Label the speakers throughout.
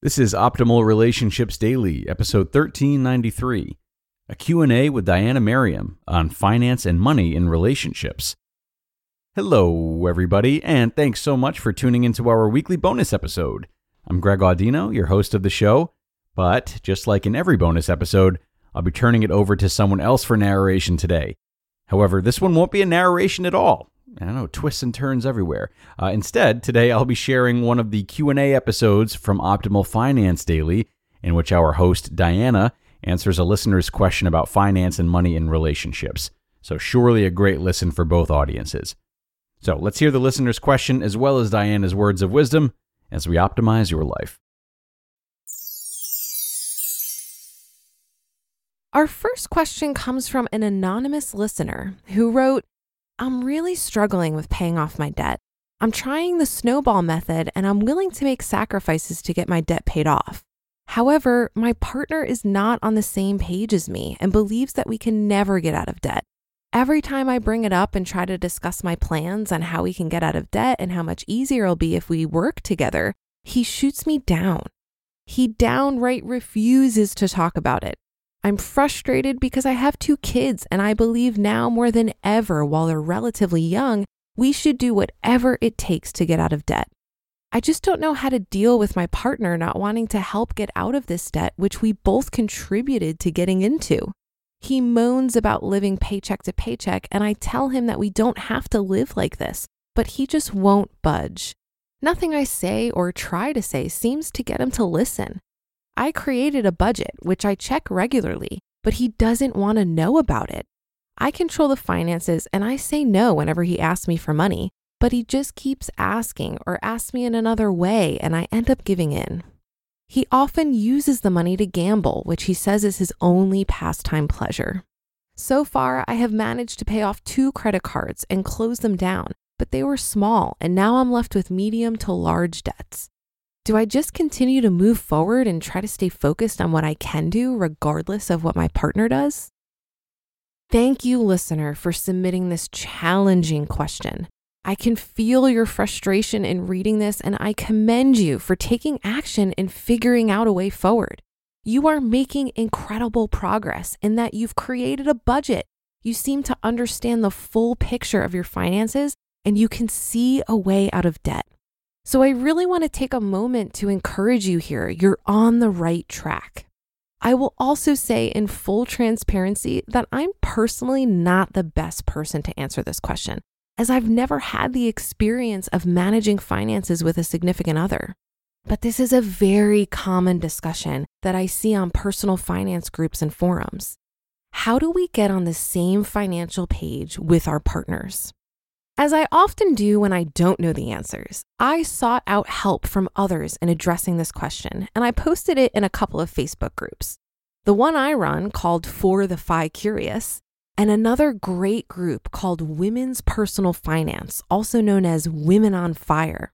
Speaker 1: This is Optimal Relationships Daily, episode 1393, a Q&A with Diana Merriam on finance and money in relationships. Hello everybody, and thanks so much for tuning into our weekly bonus episode. I'm Greg Audino, your host of the show, but just like in every bonus episode, I'll be turning it over to someone else for narration today. However, this one won't be a narration at all. I don't know, twists and turns everywhere. Uh, instead, today I'll be sharing one of the Q&A episodes from Optimal Finance Daily, in which our host Diana answers a listener's question about finance and money in relationships. So surely a great listen for both audiences. So let's hear the listener's question as well as Diana's words of wisdom as we optimize your life.
Speaker 2: Our first question comes from an anonymous listener who wrote, I'm really struggling with paying off my debt. I'm trying the snowball method and I'm willing to make sacrifices to get my debt paid off. However, my partner is not on the same page as me and believes that we can never get out of debt. Every time I bring it up and try to discuss my plans on how we can get out of debt and how much easier it'll be if we work together, he shoots me down. He downright refuses to talk about it. I'm frustrated because I have two kids, and I believe now more than ever, while they're relatively young, we should do whatever it takes to get out of debt. I just don't know how to deal with my partner not wanting to help get out of this debt, which we both contributed to getting into. He moans about living paycheck to paycheck, and I tell him that we don't have to live like this, but he just won't budge. Nothing I say or try to say seems to get him to listen. I created a budget, which I check regularly, but he doesn't want to know about it. I control the finances and I say no whenever he asks me for money, but he just keeps asking or asks me in another way, and I end up giving in. He often uses the money to gamble, which he says is his only pastime pleasure. So far, I have managed to pay off two credit cards and close them down, but they were small, and now I'm left with medium to large debts. Do I just continue to move forward and try to stay focused on what I can do, regardless of what my partner does? Thank you, listener, for submitting this challenging question. I can feel your frustration in reading this, and I commend you for taking action and figuring out a way forward. You are making incredible progress in that you've created a budget. You seem to understand the full picture of your finances, and you can see a way out of debt. So I really want to take a moment to encourage you here. You're on the right track. I will also say in full transparency that I'm personally not the best person to answer this question, as I've never had the experience of managing finances with a significant other. But this is a very common discussion that I see on personal finance groups and forums. How do we get on the same financial page with our partners? As I often do when I don't know the answers, I sought out help from others in addressing this question, and I posted it in a couple of Facebook groups. The one I run called For the Fi Curious, and another great group called Women's Personal Finance, also known as Women on Fire.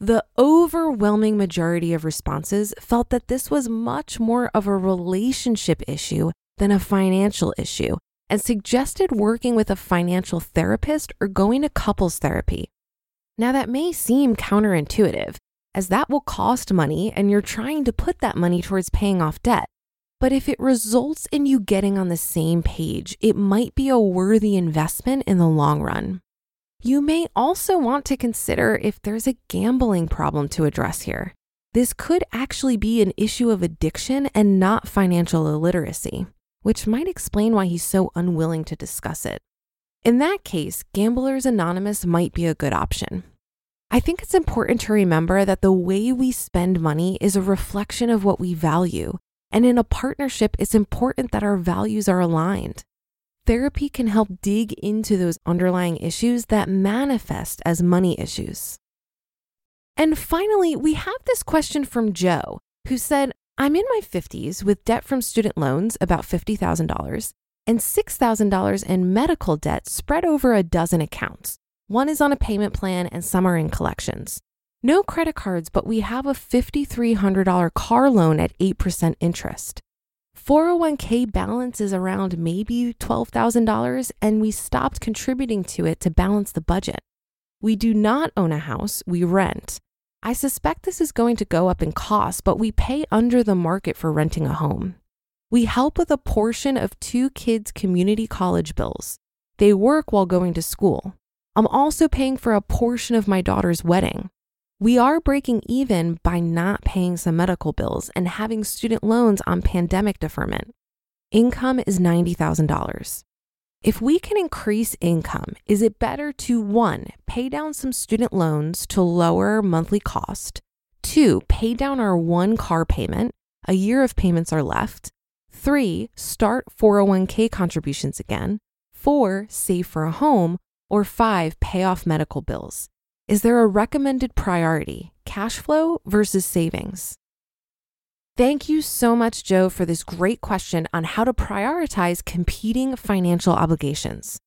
Speaker 2: The overwhelming majority of responses felt that this was much more of a relationship issue than a financial issue, and suggested working with a financial therapist or going to couples therapy. Now, that may seem counterintuitive, as that will cost money and you're trying to put that money towards paying off debt. But if it results in you getting on the same page, it might be a worthy investment in the long run. You may also want to consider if there's a gambling problem to address here. This could actually be an issue of addiction and not financial illiteracy which might explain why he's so unwilling to discuss it. In that case, Gamblers Anonymous might be a good option. I think it's important to remember that the way we spend money is a reflection of what we value, and in a partnership, it's important that our values are aligned. Therapy can help dig into those underlying issues that manifest as money issues. And finally, we have this question from Joe who said, I'm in my 50s with debt from student loans, about $50,000, and $6,000 in medical debt spread over a dozen accounts. One is on a payment plan and some are in collections. No credit cards, but we have a $5,300 car loan at 8% interest. 401k balance is around maybe $12,000, and we stopped contributing to it to balance the budget. We do not own a house, we rent. I suspect this is going to go up in cost, but we pay under the market for renting a home. We help with a portion of two kids' community college bills. They work while going to school. I'm also paying for a portion of my daughter's wedding. We are breaking even by not paying some medical bills and having student loans on pandemic deferment. Income is $90,000. If we can increase income, is it better to one, pay down some student loans to lower monthly cost, two, pay down our one car payment, a year of payments are left, three, start 401k contributions again, four, save for a home, or five, pay off medical bills? Is there a recommended priority, cash flow versus savings? Thank you so much, Joe, for this great question on how to prioritize competing financial obligations.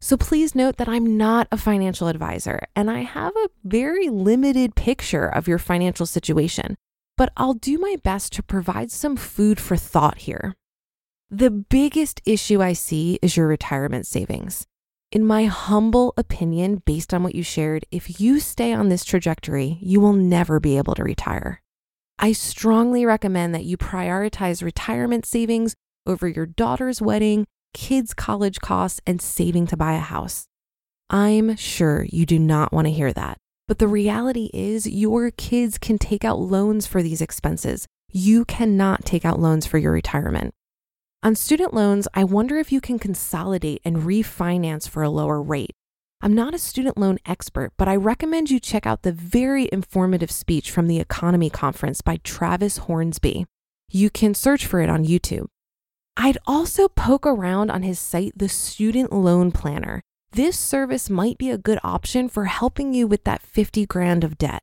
Speaker 2: So please note that I'm not a financial advisor and I have a very limited picture of your financial situation, but I'll do my best to provide some food for thought here. The biggest issue I see is your retirement savings. In my humble opinion, based on what you shared, if you stay on this trajectory, you will never be able to retire. I strongly recommend that you prioritize retirement savings over your daughter's wedding, kids' college costs, and saving to buy a house. I'm sure you do not want to hear that. But the reality is, your kids can take out loans for these expenses. You cannot take out loans for your retirement. On student loans, I wonder if you can consolidate and refinance for a lower rate. I'm not a student loan expert, but I recommend you check out the very informative speech from the EconoMe Conference by Travis Hornsby. You can search for it on YouTube. I'd also poke around on his site, the Student Loan Planner. This service might be a good option for helping you with that 50 grand of debt.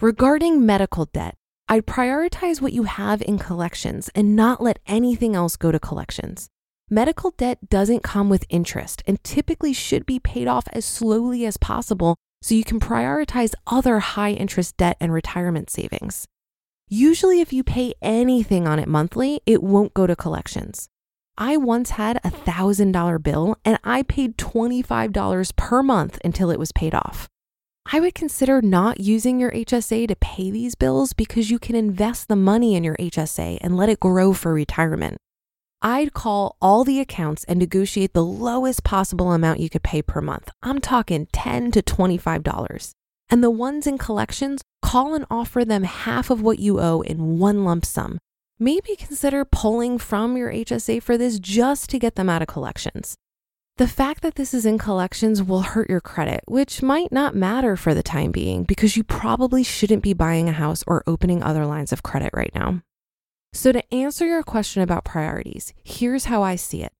Speaker 2: Regarding medical debt, I'd prioritize what you have in collections and not let anything else go to collections. Medical debt doesn't come with interest and typically should be paid off as slowly as possible so you can prioritize other high interest debt and retirement savings. Usually, if you pay anything on it monthly, it won't go to collections. I once had a $1,000 bill and I paid $25 per month until it was paid off. I would consider not using your HSA to pay these bills because you can invest the money in your HSA and let it grow for retirement. I'd call all the accounts and negotiate the lowest possible amount you could pay per month. I'm talking 10 to $25. And the ones in collections, call and offer them half of what you owe in one lump sum. Maybe consider pulling from your HSA for this just to get them out of collections. The fact that this is in collections will hurt your credit, which might not matter for the time being because you probably shouldn't be buying a house or opening other lines of credit right now. So, to answer your question about priorities, here's how I see it.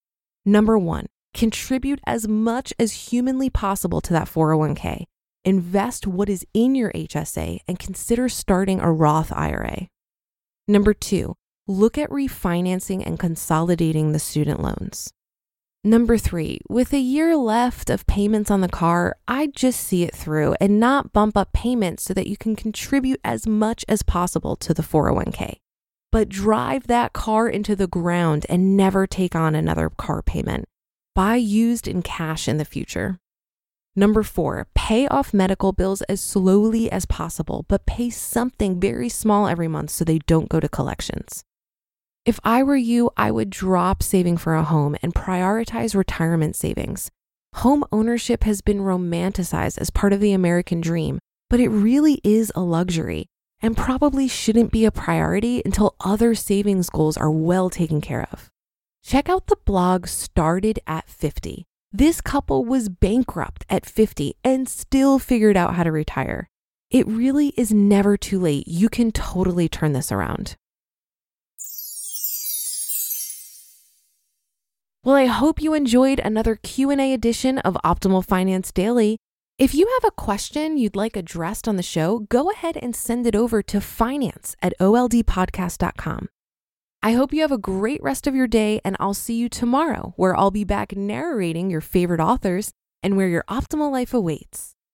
Speaker 2: Number one, contribute as much as humanly possible to that 401k. Invest what is in your HSA and consider starting a Roth IRA. Number two, look at refinancing and consolidating the student loans. Number three, with a year left of payments on the car, I'd just see it through and not bump up payments so that you can contribute as much as possible to the 401k. But drive that car into the ground and never take on another car payment. Buy used in cash in the future. Number four, pay off medical bills as slowly as possible, but pay something very small every month so they don't go to collections. If I were you, I would drop saving for a home and prioritize retirement savings. Home ownership has been romanticized as part of the American dream, but it really is a luxury and probably shouldn't be a priority until other savings goals are well taken care of. Check out the blog Started at 50. This couple was bankrupt at 50 and still figured out how to retire. It really is never too late. You can totally turn this around. Well, I hope you enjoyed another Q&A edition of Optimal Finance Daily. If you have a question you'd like addressed on the show, go ahead and send it over to finance at oldpodcast.com. I hope you have a great rest of your day, and I'll see you tomorrow, where I'll be back narrating your favorite authors and where your optimal life awaits.